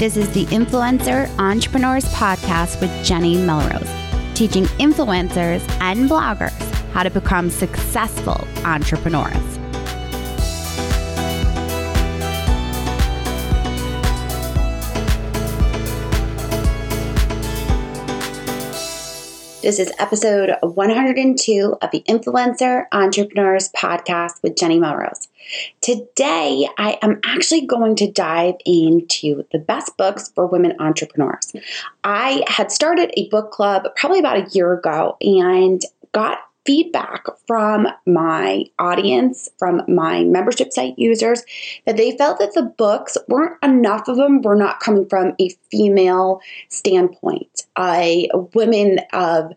This is the Influencer Entrepreneurs Podcast with Jenny Melrose, teaching influencers and bloggers how to become successful entrepreneurs. This is episode 102 of the Influencer Entrepreneurs Podcast with Jenny Melrose. Today, I am actually going to dive into the best books for women entrepreneurs. I had started a book club probably about a year ago and got feedback from my audience, from my membership site users, that they felt that the books weren't enough of them were not coming from a female standpoint, a women of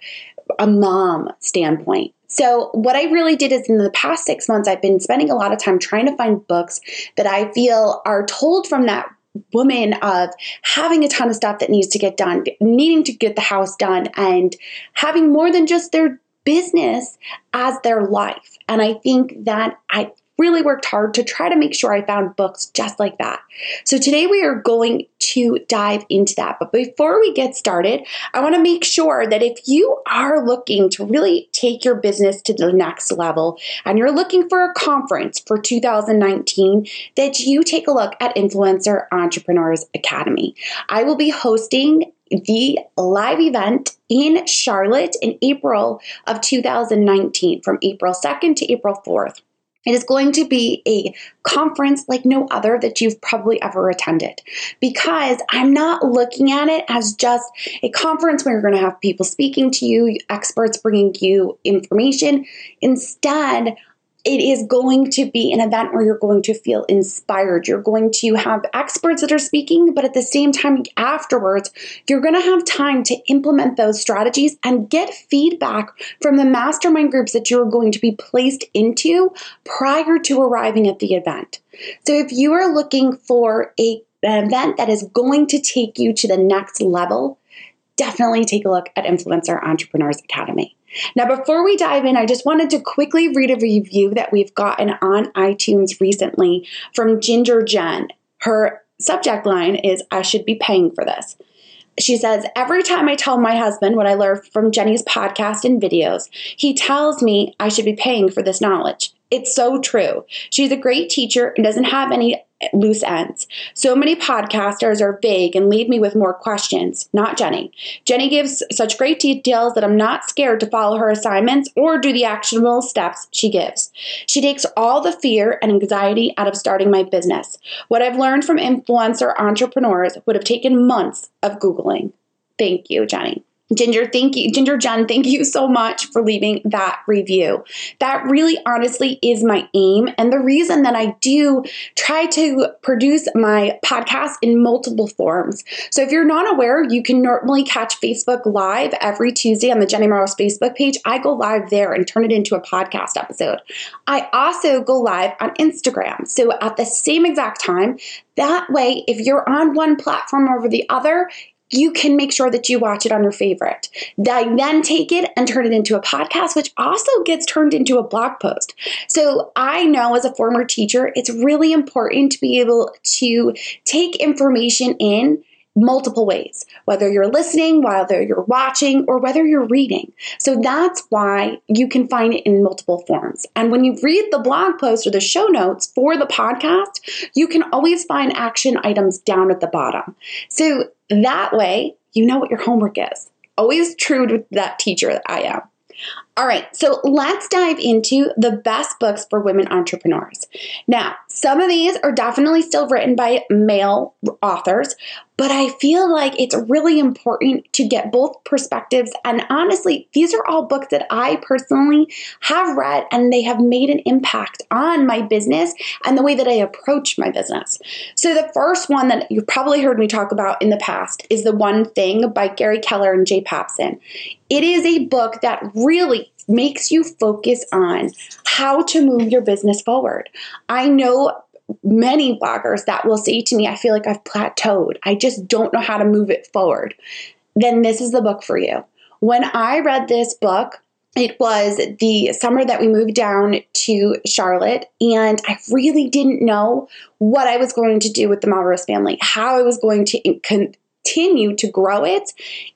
a mom standpoint. So, what I really did is in the past six months, I've been spending a lot of time trying to find books that I feel are told from that woman of having a ton of stuff that needs to get done, needing to get the house done, and having more than just their business as their life. And I think that I really worked hard to try to make sure I found books just like that. So today we are going to dive into that. But before we get started, I want to make sure that if you are looking to really take your business to the next level and you're looking for a conference for 2019, that you take a look at Influencer Entrepreneurs Academy. I will be hosting the live event in Charlotte in April of 2019 from April 2nd to April 4th. It is going to be a conference like no other that you've probably ever attended because I'm not looking at it as just a conference where you're going to have people speaking to you, experts bringing you information. Instead, it is going to be an event where you're going to feel inspired. You're going to have experts that are speaking, but at the same time, afterwards, you're going to have time to implement those strategies and get feedback from the mastermind groups that you're going to be placed into prior to arriving at the event. So if you are looking for a, an event that is going to take you to the next level, definitely take a look at Influencer Entrepreneurs Academy. Now, before we dive in, I just wanted to quickly read a review that we've gotten on iTunes recently from Ginger Jen. Her subject line is I should be paying for this. She says, Every time I tell my husband what I learned from Jenny's podcast and videos, he tells me I should be paying for this knowledge. It's so true. She's a great teacher and doesn't have any loose ends. So many podcasters are vague and leave me with more questions, not Jenny. Jenny gives such great details that I'm not scared to follow her assignments or do the actionable steps she gives. She takes all the fear and anxiety out of starting my business. What I've learned from influencer entrepreneurs would have taken months of Googling. Thank you, Jenny. Ginger, thank you. Ginger Jen, thank you so much for leaving that review. That really honestly is my aim. And the reason that I do try to produce my podcast in multiple forms. So if you're not aware, you can normally catch Facebook Live every Tuesday on the Jenny Melrose Facebook page. I go live there and turn it into a podcast episode. I also go live on Instagram. So at the same exact time, that way, if you're on one platform over the other, you can make sure that you watch it on your favorite. I then take it and turn it into a podcast, which also gets turned into a blog post. So I know as a former teacher, it's really important to be able to take information in multiple ways, whether you're listening, whether you're watching, or whether you're reading. So that's why you can find it in multiple forms. And when you read the blog post or the show notes for the podcast, you can always find action items down at the bottom. So that way, you know what your homework is. Always true to that teacher that I am. All right, so let's dive into the best books for women entrepreneurs. Now, some of these are definitely still written by male authors, but I feel like it's really important to get both perspectives. And honestly, these are all books that I personally have read and they have made an impact on my business and the way that I approach my business. So, the first one that you've probably heard me talk about in the past is The One Thing by Gary Keller and Jay Papasan. It is a book that really makes you focus on how to move your business forward. I know many bloggers that will say to me, I feel like I've plateaued. I just don't know how to move it forward. Then this is the book for you. When I read this book, it was the summer that we moved down to Charlotte, and I really didn't know what I was going to do with the Melrose family, how I was going to continue to grow it,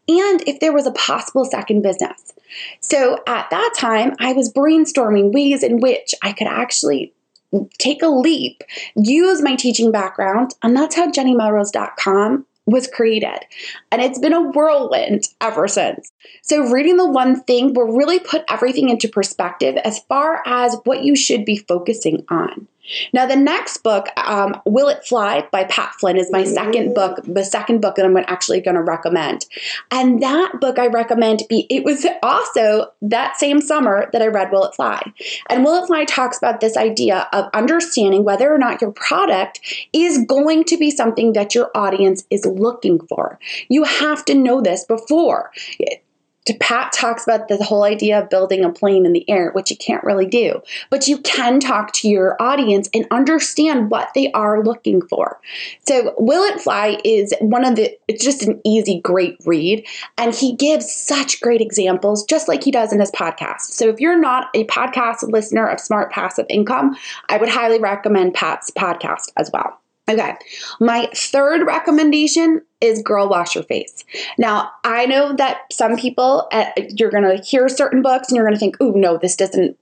and if there was a possible second business. So at that time, I was brainstorming ways in which I could actually take a leap, use my teaching background, and that's how JennyMelrose.com was created. And it's been a whirlwind ever since. So, reading the one thing will really put everything into perspective as far as what you should be focusing on. Now, the next book, um, Will It Fly by Pat Flynn, is my second book, the second book that I'm actually going to recommend. And that book I recommend be, it was also that same summer that I read Will It Fly. And Will It Fly talks about this idea of understanding whether or not your product is going to be something that your audience is looking for. You have to know this before. Pat talks about the whole idea of building a plane in the air, which you can't really do. But you can talk to your audience and understand what they are looking for. So, Will It Fly is one of the, it's just an easy, great read. And he gives such great examples, just like he does in his podcast. So, if you're not a podcast listener of Smart Passive Income, I would highly recommend Pat's podcast as well. Okay, my third recommendation is Girl Wash Your Face. Now, I know that some people, uh, you're going to hear certain books and you're going to think, oh, no, this doesn't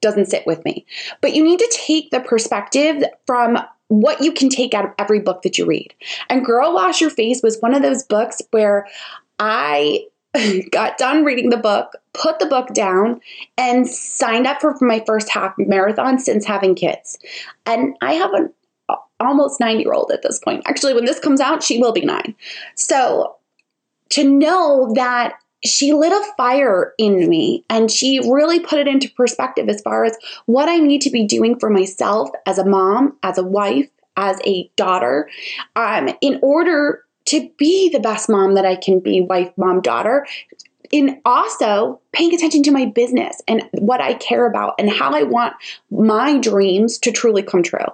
doesn't sit with me. But you need to take the perspective from what you can take out of every book that you read. And Girl Wash Your Face was one of those books where I got done reading the book, put the book down, and signed up for my first half marathon since having kids. And I have an almost nine year old at this point. Actually, when this comes out, she will be nine. So to know that she lit a fire in me and she really put it into perspective as far as what I need to be doing for myself as a mom, as a wife, as a daughter, um, in order to be the best mom that I can be, wife, mom, daughter, in also paying attention to my business and what I care about and how I want my dreams to truly come true.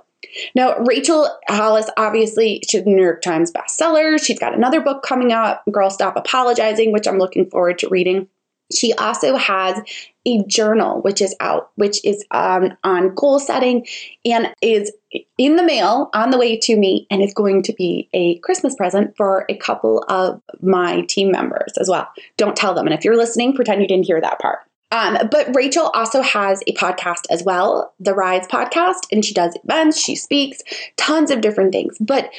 Now, Rachel Hollis, obviously, she's a New York Times bestseller. She's got another book coming out, Girl Stop Apologizing, which I'm looking forward to reading. She also has a journal, which is out, which is um, on goal setting and is in the mail on the way to me and is going to be a Christmas present for a couple of my team members as well. Don't tell them. And if you're listening, pretend you didn't hear that part. Um, but Rachel also has a podcast as well, the Rise podcast, and she does events, she speaks, tons of different things. But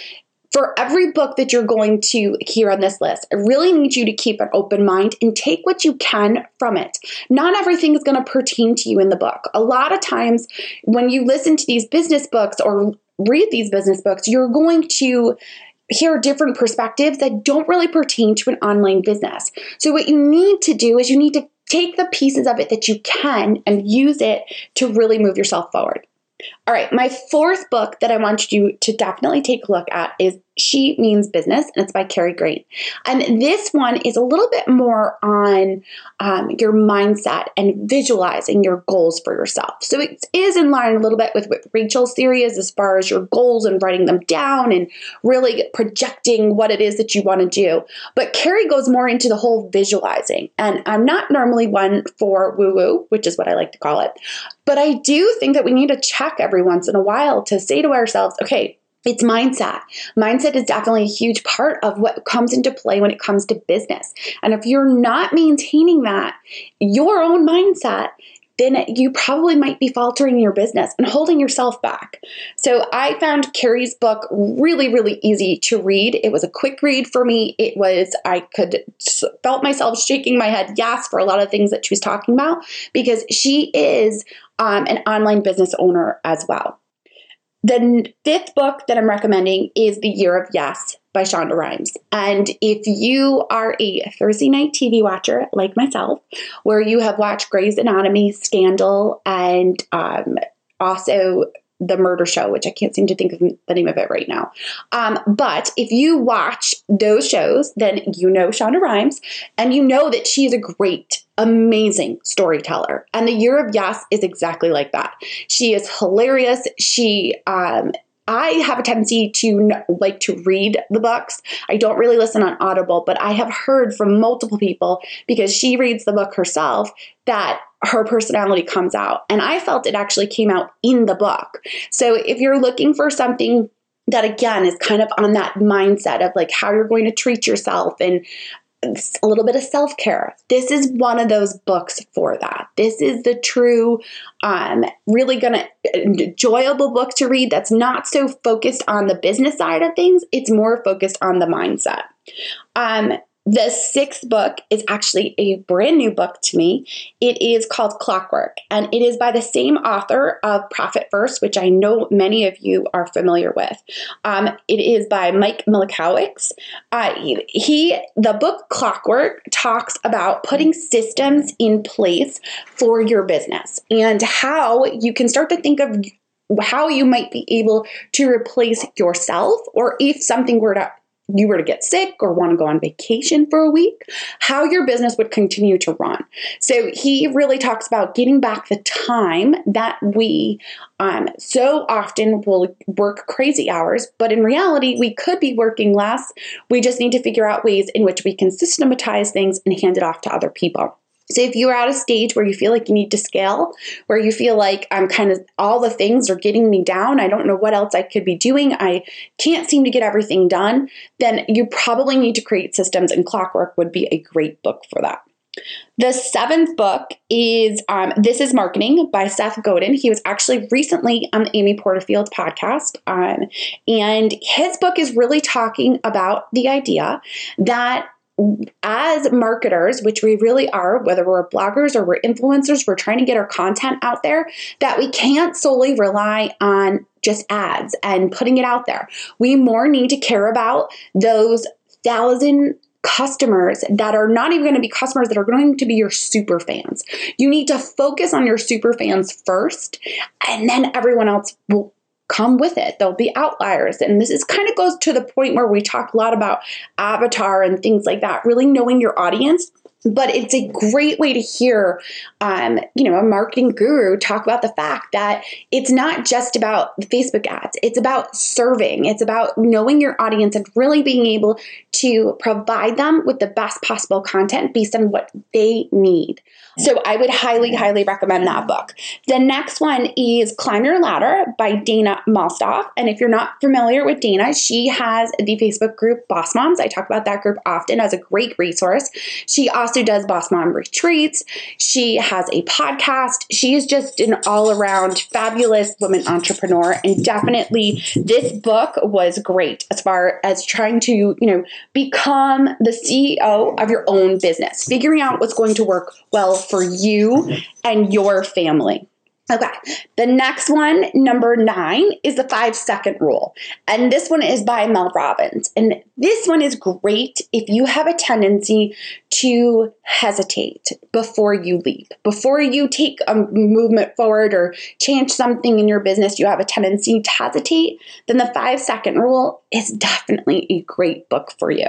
for every book that you're going to hear on this list, I really need you to keep an open mind and take what you can from it. Not everything is going to pertain to you in the book. A lot of times, when you listen to these business books or read these business books, you're going to hear different perspectives that don't really pertain to an online business. So, what you need to do is you need to take the pieces of it that you can and use it to really move yourself forward. All right, my fourth book that I want you to definitely take a look at is She Means Business, and it's by Carrie Green. And this one is a little bit more on um, your mindset and visualizing your goals for yourself. So it is in line a little bit with what Rachel's theory is as far as your goals and writing them down and really projecting what it is that you want to do. But Carrie goes more into the whole visualizing. And I'm not normally one for woo woo, which is what I like to call it. But I do think that we need to check every once in a while to say to ourselves, okay, it's mindset. Mindset is definitely a huge part of what comes into play when it comes to business. And if you're not maintaining that, your own mindset, then you probably might be faltering your business and holding yourself back. So I found Carrie's book really, really easy to read. It was a quick read for me. It was, I could felt myself shaking my head yes for a lot of things that she was talking about because she is um, an online business owner as well. The fifth book that I'm recommending is The Year of Yes by Shonda Rhimes. And if you are a Thursday night TV watcher like myself, where you have watched Grey's Anatomy, Scandal, and um, also the murder show, which I can't seem to think of the name of it right now. Um, but if you watch those shows, then you know Shonda Rhimes and you know that she is a great, amazing storyteller. And the Year of Yes is exactly like that. She is hilarious. She um, I have a tendency to like to read the books. I don't really listen on Audible, but I have heard from multiple people because she reads the book herself that her personality comes out. And I felt it actually came out in the book. So if you're looking for something that again is kind of on that mindset of like how you're going to treat yourself and a little bit of self care. This is one of those books for that. This is the true, um, really gonna enjoyable book to read that's not so focused on the business side of things. It's more focused on the mindset. Um, the sixth book is actually a brand new book to me. It is called Clockwork, and it is by the same author of Profit First, which I know many of you are familiar with. Um, it is by Mike Michalowicz. Uh, he, the book Clockwork, talks about putting systems in place for your business and how you can start to think of how you might be able to replace yourself or if something were to you were to get sick or want to go on vacation for a week, how your business would continue to run. So he really talks about getting back the time that we um, so often will work crazy hours, but in reality, we could be working less. We just need to figure out ways in which we can systematize things and hand it off to other people. So if you're at a stage where you feel like you need to scale, where you feel like I'm kind of all the things are getting me down, I don't know what else I could be doing, I can't seem to get everything done, then you probably need to create systems, and Clockwork would be a great book for that. The seventh book is um, This is Marketing by Seth Godin. He was actually recently on the Amy Porterfield podcast. Um, and his book is really talking about the idea that as marketers, which we really are, whether we're bloggers or we're influencers, we're trying to get our content out there, that we can't solely rely on just ads and putting it out there. We more need to care about those thousand customers that are not even going to be customers that are going to be your super fans. You need to focus on your super fans first, and then everyone else will come with it. There'll be outliers. And this is kind of goes to the point where we talk a lot about avatar and things like that, really knowing your audience. But it's a great way to hear, um, you know, a marketing guru talk about the fact that it's not just about the Facebook ads. It's about serving. It's about knowing your audience and really being able to provide them with the best possible content based on what they need. So I would highly, highly recommend that book. The next one is Climb Your Ladder by Dana Malstaff. And if you're not familiar with Dana, she has the Facebook group Boss Moms. I talk about that group often as a great resource. She also does Boss Mom retreats. She has a podcast. She is just an all around fabulous woman entrepreneur. And definitely this book was great as far as trying to, you know, become the CEO of your own business, figuring out what's going to work well for you and your family. Okay, the next one, number nine, is the five second rule. And this one is by Mel Robbins. And this one is great if you have a tendency to hesitate before you leap. Before you take a movement forward or change something in your business, you have a tendency to hesitate, then the five second rule is definitely a great book for you.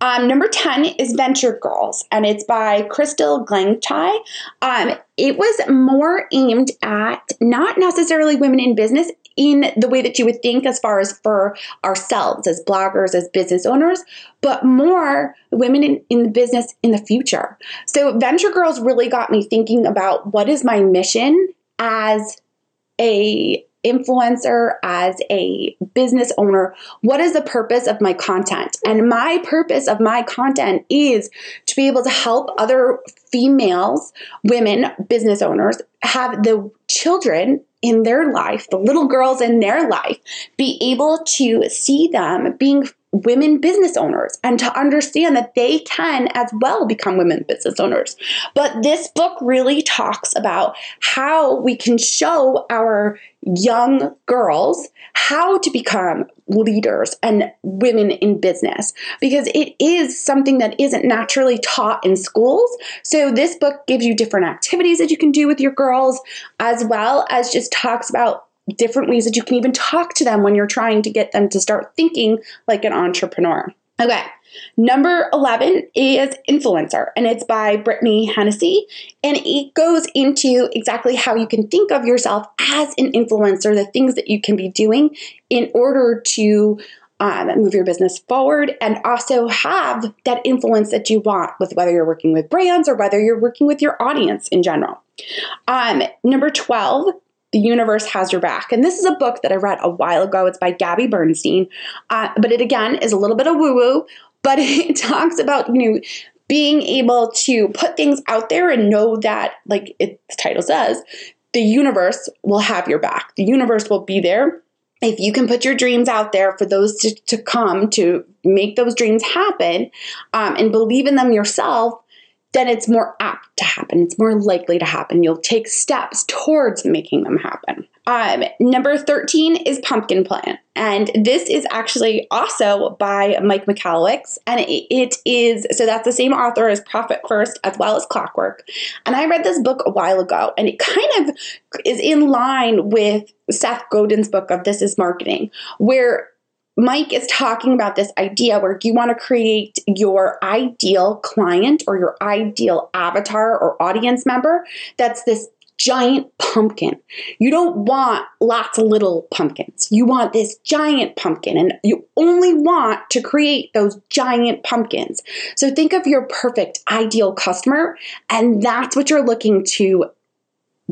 Um, number 10 is Venture Girls, and it's by Crystal Glengtai. Um, it was more aimed at not necessarily women in business in the way that you would think as far as for ourselves as bloggers, as business owners, but more women in, in the business in the future. So Venture Girls really got me thinking about what is my mission as a influencer, as a business owner, what is the purpose of my content? And my purpose of my content is to be able to help other females, women, business owners have the children in their life, the little girls in their life, be able to see them being women business owners and to understand that they can as well become women business owners. But this book really talks about how we can show our young girls how to become leaders and women in business because it is something that isn't naturally taught in schools. So, this book gives you different activities that you can do with your girls, as well as just talks about different ways that you can even talk to them when you're trying to get them to start thinking like an entrepreneur. Okay. Number 11 is Influencer, and it's by Brittany Hennessy. And it goes into exactly how you can think of yourself as an influencer, the things that you can be doing in order to um, move your business forward and also have that influence that you want with whether you're working with brands or whether you're working with your audience in general. Um, number 12 the Universe Has Your Back. And this is a book that I read a while ago. It's by Gabby Bernstein. Uh, but it again is a little bit of woo woo, but it talks about, you know, being able to put things out there and know that, like its title says, the universe will have your back. The universe will be there. If you can put your dreams out there for those to, to come to make those dreams happen um, and believe in them yourself, then it's more apt to happen. It's more likely to happen. You'll take steps towards making them happen. Um, number 13 is Pumpkin Plan. And this is actually also by Mike Michalowicz. And it, it is, so that's the same author as Profit First as well as Clockwork. And I read this book a while ago, and it kind of is in line with Seth Godin's book of This is Marketing, where Mike is talking about this idea where you want to create your ideal client or your ideal avatar or audience member that's this giant pumpkin. You don't want lots of little pumpkins. You want this giant pumpkin, and you only want to create those giant pumpkins. So think of your perfect ideal customer, and that's what you're looking to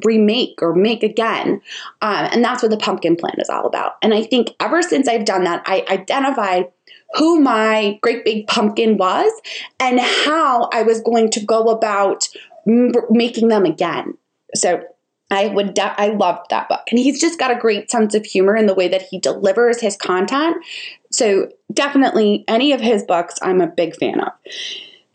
remake or make again. Um, and that's what the pumpkin plan is all about. And I think ever since I've done that, I identified who my great big pumpkin was and how I was going to go about m- making them again. So I would de- I loved that book. And he's just got a great sense of humor in the way that he delivers his content. So definitely any of his books I'm a big fan of.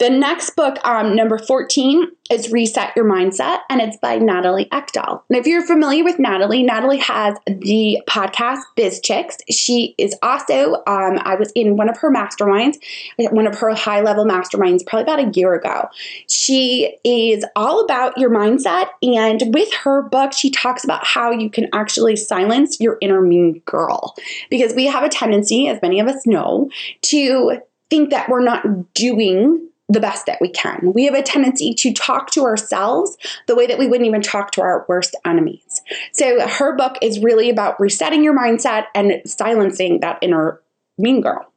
The next book, um, number 14, is Reset Your Mindset, and it's by Natalie Eckdahl. And if you're familiar with Natalie, Natalie has the podcast Biz Chix. She is also, um, I was in one of her masterminds, one of her high level masterminds, probably about a year ago. She is all about your mindset, and with her book, she talks about how you can actually silence your inner mean girl. Because we have a tendency, as many of us know, to think that we're not doing the best that we can. We have a tendency to talk to ourselves the way that we wouldn't even talk to our worst enemies. So her book is really about resetting your mindset and silencing that inner mean girl.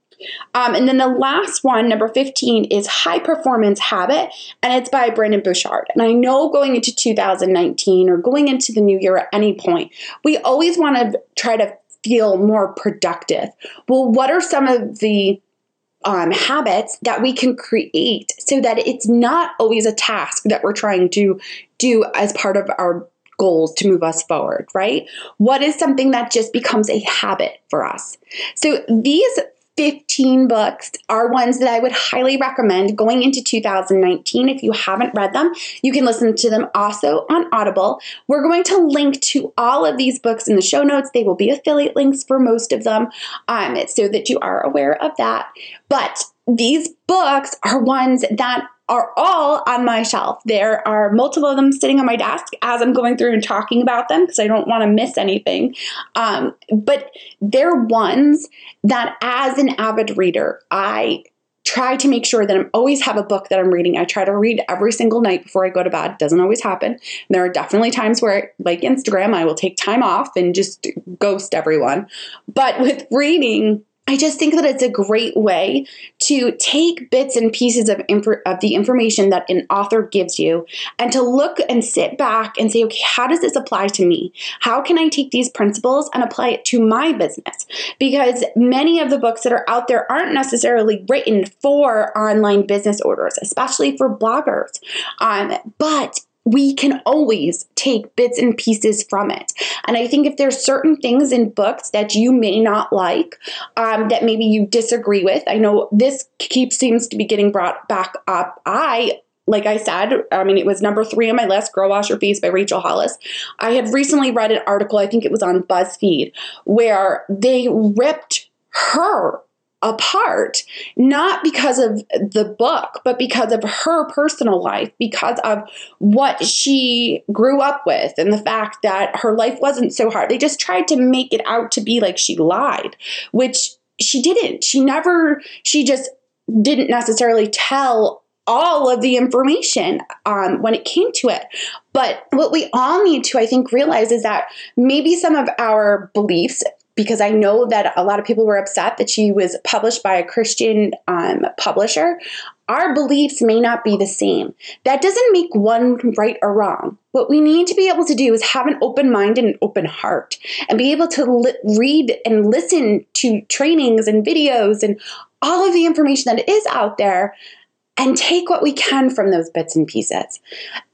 Um, and then the last one, number 15, is High Performance Habit, and it's by Brendon Burchard. And I know going into 2019 or going into the new year at any point, we always want to try to feel more productive. Well, what are some of the um, habits that we can create so that it's not always a task that we're trying to do as part of our goals to move us forward, right? What is something that just becomes a habit for us? So these 15 books are ones that I would highly recommend going into 2019. If you haven't read them, you can listen to them also on Audible. We're going to link to all of these books in the show notes. They will be affiliate links for most of them um, so that you are aware of that. But these books are ones that are all on my shelf. There are multiple of them sitting on my desk as I'm going through and talking about them because I don't want to miss anything. Um, but they're ones that, as an avid reader, I try to make sure that I always have a book that I'm reading. I try to read every single night before I go to bed. It doesn't always happen. And there are definitely times where, like Instagram, I will take time off and just ghost everyone. But with reading, I just think that it's a great way to take bits and pieces of, inf- of the information that an author gives you and to look and sit back and say, okay, how does this apply to me? How can I take these principles and apply it to my business? Because many of the books that are out there aren't necessarily written for online business orders, especially for bloggers. Um, but we can always take bits and pieces from it. And I think if there's certain things in books that you may not like, um, that maybe you disagree with, I know this keeps seems to be getting brought back up. I like I said, I mean, it was number three on my list, Girl Wash Your Face by Rachel Hollis. I had recently read an article, I think it was on BuzzFeed, where they ripped her apart, not because of the book, but because of her personal life, because of what she grew up with, and the fact that her life wasn't so hard. They just tried to make it out to be like she lied, which she didn't. She never, she just didn't necessarily tell all of the information um, when it came to it. But what we all need to, I think, realize is that maybe some of our beliefs because I know that a lot of people were upset that she was published by a Christian um, publisher. Our beliefs may not be the same. That doesn't make one right or wrong. What we need to be able to do is have an open mind and an open heart and be able to li- read and listen to trainings and videos and all of the information that is out there and take what we can from those bits and pieces.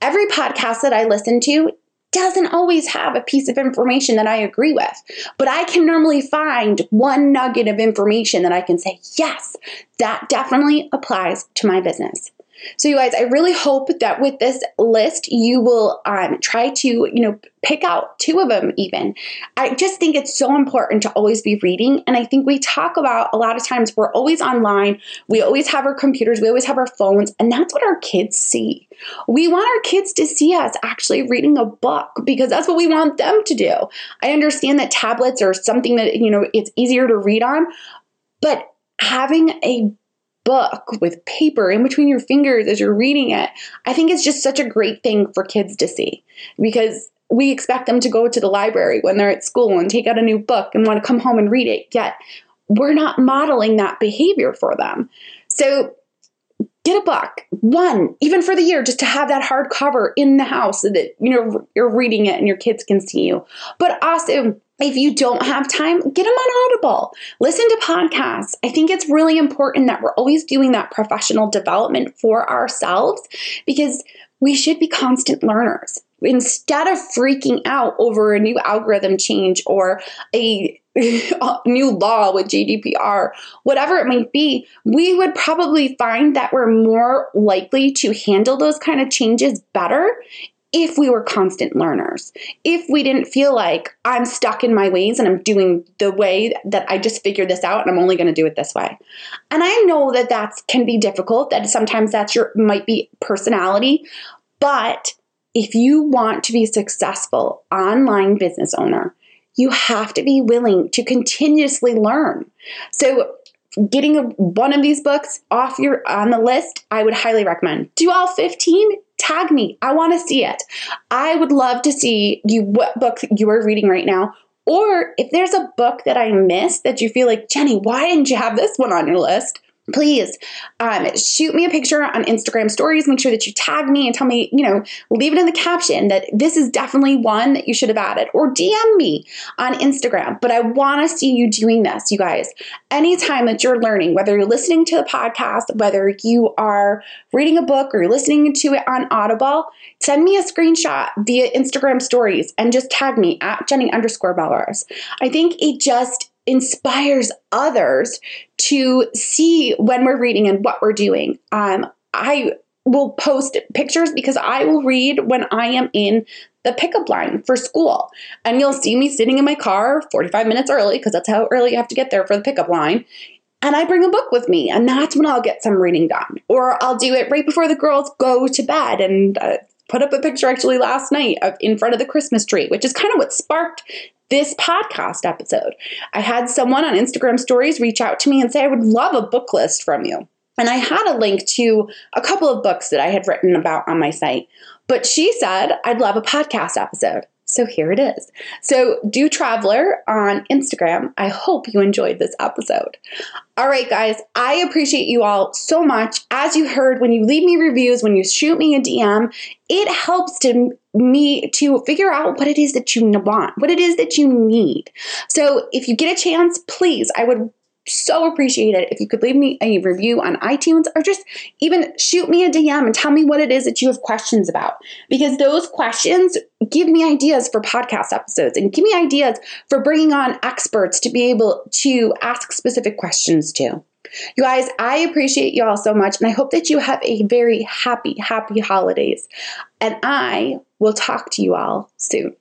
Every podcast that I listen to doesn't always have a piece of information that I agree with, but I can normally find one nugget of information that I can say, yes, that definitely applies to my business. So, you guys, I really hope that with this list, you will um, try to, you know, pick out two of them even. I just think it's so important to always be reading. And I think we talk about a lot of times we're always online, we always have our computers, we always have our phones, and that's what our kids see. We want our kids to see us actually reading a book because that's what we want them to do. I understand that tablets are something that, you know, it's easier to read on, but having a book with paper in between your fingers as you're reading it, I think it's just such a great thing for kids to see because we expect them to go to the library when they're at school and take out a new book and want to come home and read it. Yet we're not modeling that behavior for them. So get a book, one, even for the year, just to have that hardcover in the house so that you know you're reading it and your kids can see you. But also if you don't have time, get them on Audible. Listen to podcasts. I think it's really important that we're always doing that professional development for ourselves because we should be constant learners. Instead of freaking out over a new algorithm change or a new law with GDPR, whatever it might be, we would probably find that we're more likely to handle those kind of changes better if we were constant learners, if we didn't feel like I'm stuck in my ways and I'm doing the way that I just figured this out and I'm only going to do it this way. And I know that that can be difficult, that sometimes that's your might be personality, but if you want to be successful online business owner, you have to be willing to continuously learn. So getting one of these books off your on the list, I would highly recommend. Do all 15? Tag me. I want to see it. I would love to see you what book you are reading right now. Or if there's a book that I missed that you feel like, Jenny, why didn't you have this one on your list? Please um, shoot me a picture on Instagram stories. Make sure that you tag me and tell me, you know, leave it in the caption that this is definitely one that you should have added, or DM me on Instagram. But I want to see you doing this, you guys. Anytime that you're learning, whether you're listening to the podcast, whether you are reading a book or you're listening to it on Audible, send me a screenshot via Instagram stories and just tag me at Jenny underscore Melrose. I think it just inspires others to see when we're reading and what we're doing. Um, I will post pictures because I will read when I am in the pickup line for school. And you'll see me sitting in my car 45 minutes early because that's how early you have to get there for the pickup line. And I bring a book with me, and that's when I'll get some reading done. Or I'll do it right before the girls go to bed and uh, put up a picture actually last night of in front of the Christmas tree, which is kind of what sparked this podcast episode. I had someone on Instagram stories reach out to me and say, I would love a book list from you. And I had a link to a couple of books that I had written about on my site. But she said, I'd love a podcast episode. So here it is. So, do Traveler on Instagram. I hope you enjoyed this episode. All right, guys, I appreciate you all so much. As you heard, when you leave me reviews, when you shoot me a DM, it helps to me to figure out what it is that you want, what it is that you need. So, if you get a chance, please, I would so appreciate it if you could leave me a review on iTunes or just even shoot me a DM and tell me what it is that you have questions about. Because those questions give me ideas for podcast episodes and give me ideas for bringing on experts to be able to ask specific questions to. You guys, I appreciate you all so much and I hope that you have a very happy, happy holidays. And I will talk to you all soon.